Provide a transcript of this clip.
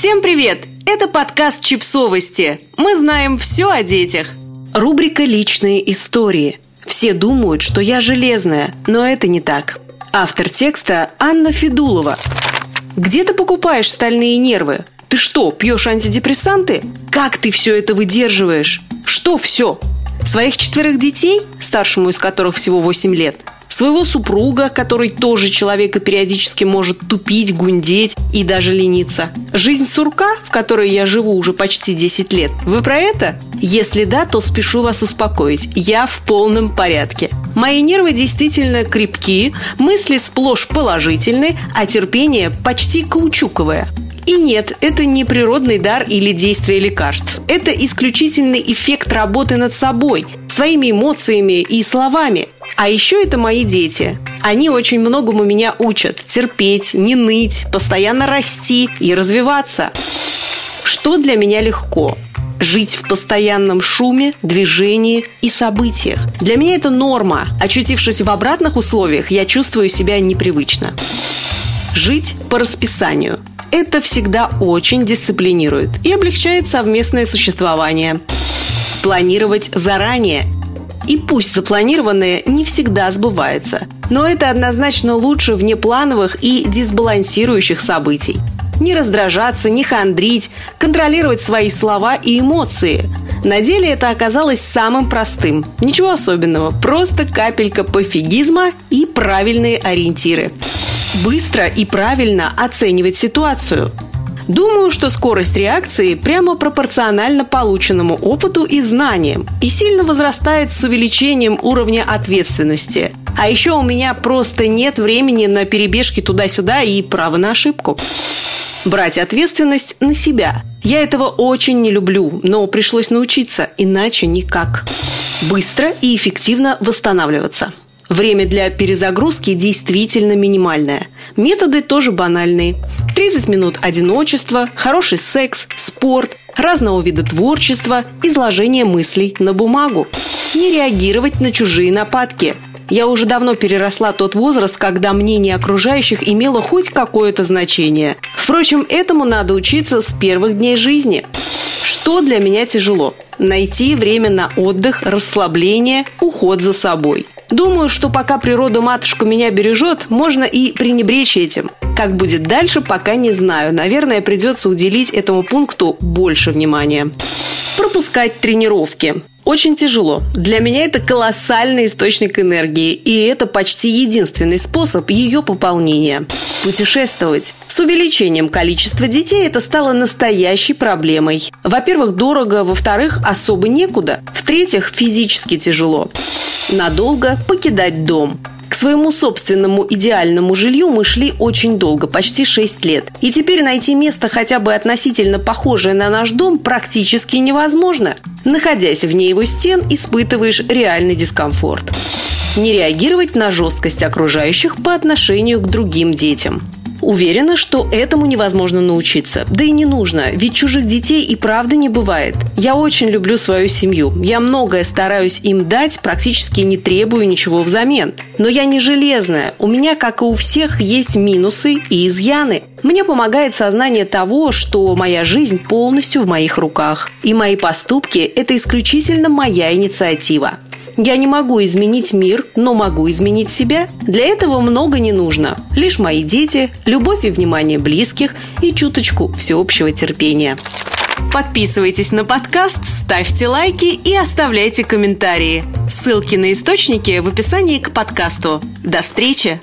Всем привет! Это подкаст «Чипсовости». Мы знаем все о детях. Рубрика «Личные истории». Все думают, что я железная, но это не так. Автор текста Анна Федулова. Где ты покупаешь стальные нервы? Ты что, пьешь антидепрессанты? Как ты все это выдерживаешь? Что все? Своих четверых детей, старшему из которых всего 8 лет, своего супруга, который тоже человек и периодически может тупить, гундеть и даже лениться. Жизнь сурка, в которой я живу уже почти 10 лет. Вы про это? Если да, то спешу вас успокоить. Я в полном порядке. Мои нервы действительно крепки, мысли сплошь положительны, а терпение почти каучуковое. И нет, это не природный дар или действие лекарств. Это исключительный эффект работы над собой, своими эмоциями и словами. А еще это мои дети. Они очень многому меня учат. Терпеть, не ныть, постоянно расти и развиваться. Что для меня легко? жить в постоянном шуме, движении и событиях. Для меня это норма. Очутившись в обратных условиях, я чувствую себя непривычно. Жить по расписанию. Это всегда очень дисциплинирует и облегчает совместное существование. Планировать заранее и пусть запланированное не всегда сбывается, но это однозначно лучше внеплановых и дисбалансирующих событий. Не раздражаться, не хандрить, контролировать свои слова и эмоции. На деле это оказалось самым простым. Ничего особенного, просто капелька пофигизма и правильные ориентиры. Быстро и правильно оценивать ситуацию – Думаю, что скорость реакции прямо пропорциональна полученному опыту и знаниям и сильно возрастает с увеличением уровня ответственности. А еще у меня просто нет времени на перебежки туда-сюда и право на ошибку. Брать ответственность на себя. Я этого очень не люблю, но пришлось научиться, иначе никак. Быстро и эффективно восстанавливаться. Время для перезагрузки действительно минимальное. Методы тоже банальные. 30 минут одиночества, хороший секс, спорт, разного вида творчества, изложение мыслей на бумагу. Не реагировать на чужие нападки. Я уже давно переросла тот возраст, когда мнение окружающих имело хоть какое-то значение. Впрочем, этому надо учиться с первых дней жизни. Что для меня тяжело? Найти время на отдых, расслабление, уход за собой. Думаю, что пока природа-матушка меня бережет, можно и пренебречь этим. Как будет дальше, пока не знаю. Наверное, придется уделить этому пункту больше внимания. Пропускать тренировки. Очень тяжело. Для меня это колоссальный источник энергии, и это почти единственный способ ее пополнения. Путешествовать. С увеличением количества детей это стало настоящей проблемой. Во-первых, дорого, во-вторых, особо некуда, в-третьих, физически тяжело надолго покидать дом. К своему собственному идеальному жилью мы шли очень долго, почти 6 лет. И теперь найти место хотя бы относительно похожее на наш дом практически невозможно. Находясь вне его стен, испытываешь реальный дискомфорт. Не реагировать на жесткость окружающих по отношению к другим детям. Уверена, что этому невозможно научиться. Да и не нужно, ведь чужих детей и правда не бывает. Я очень люблю свою семью. Я многое стараюсь им дать, практически не требую ничего взамен. Но я не железная. У меня, как и у всех, есть минусы и изъяны. Мне помогает сознание того, что моя жизнь полностью в моих руках. И мои поступки – это исключительно моя инициатива. Я не могу изменить мир, но могу изменить себя. Для этого много не нужно. Лишь мои дети, любовь и внимание близких и чуточку всеобщего терпения. Подписывайтесь на подкаст, ставьте лайки и оставляйте комментарии. Ссылки на источники в описании к подкасту. До встречи!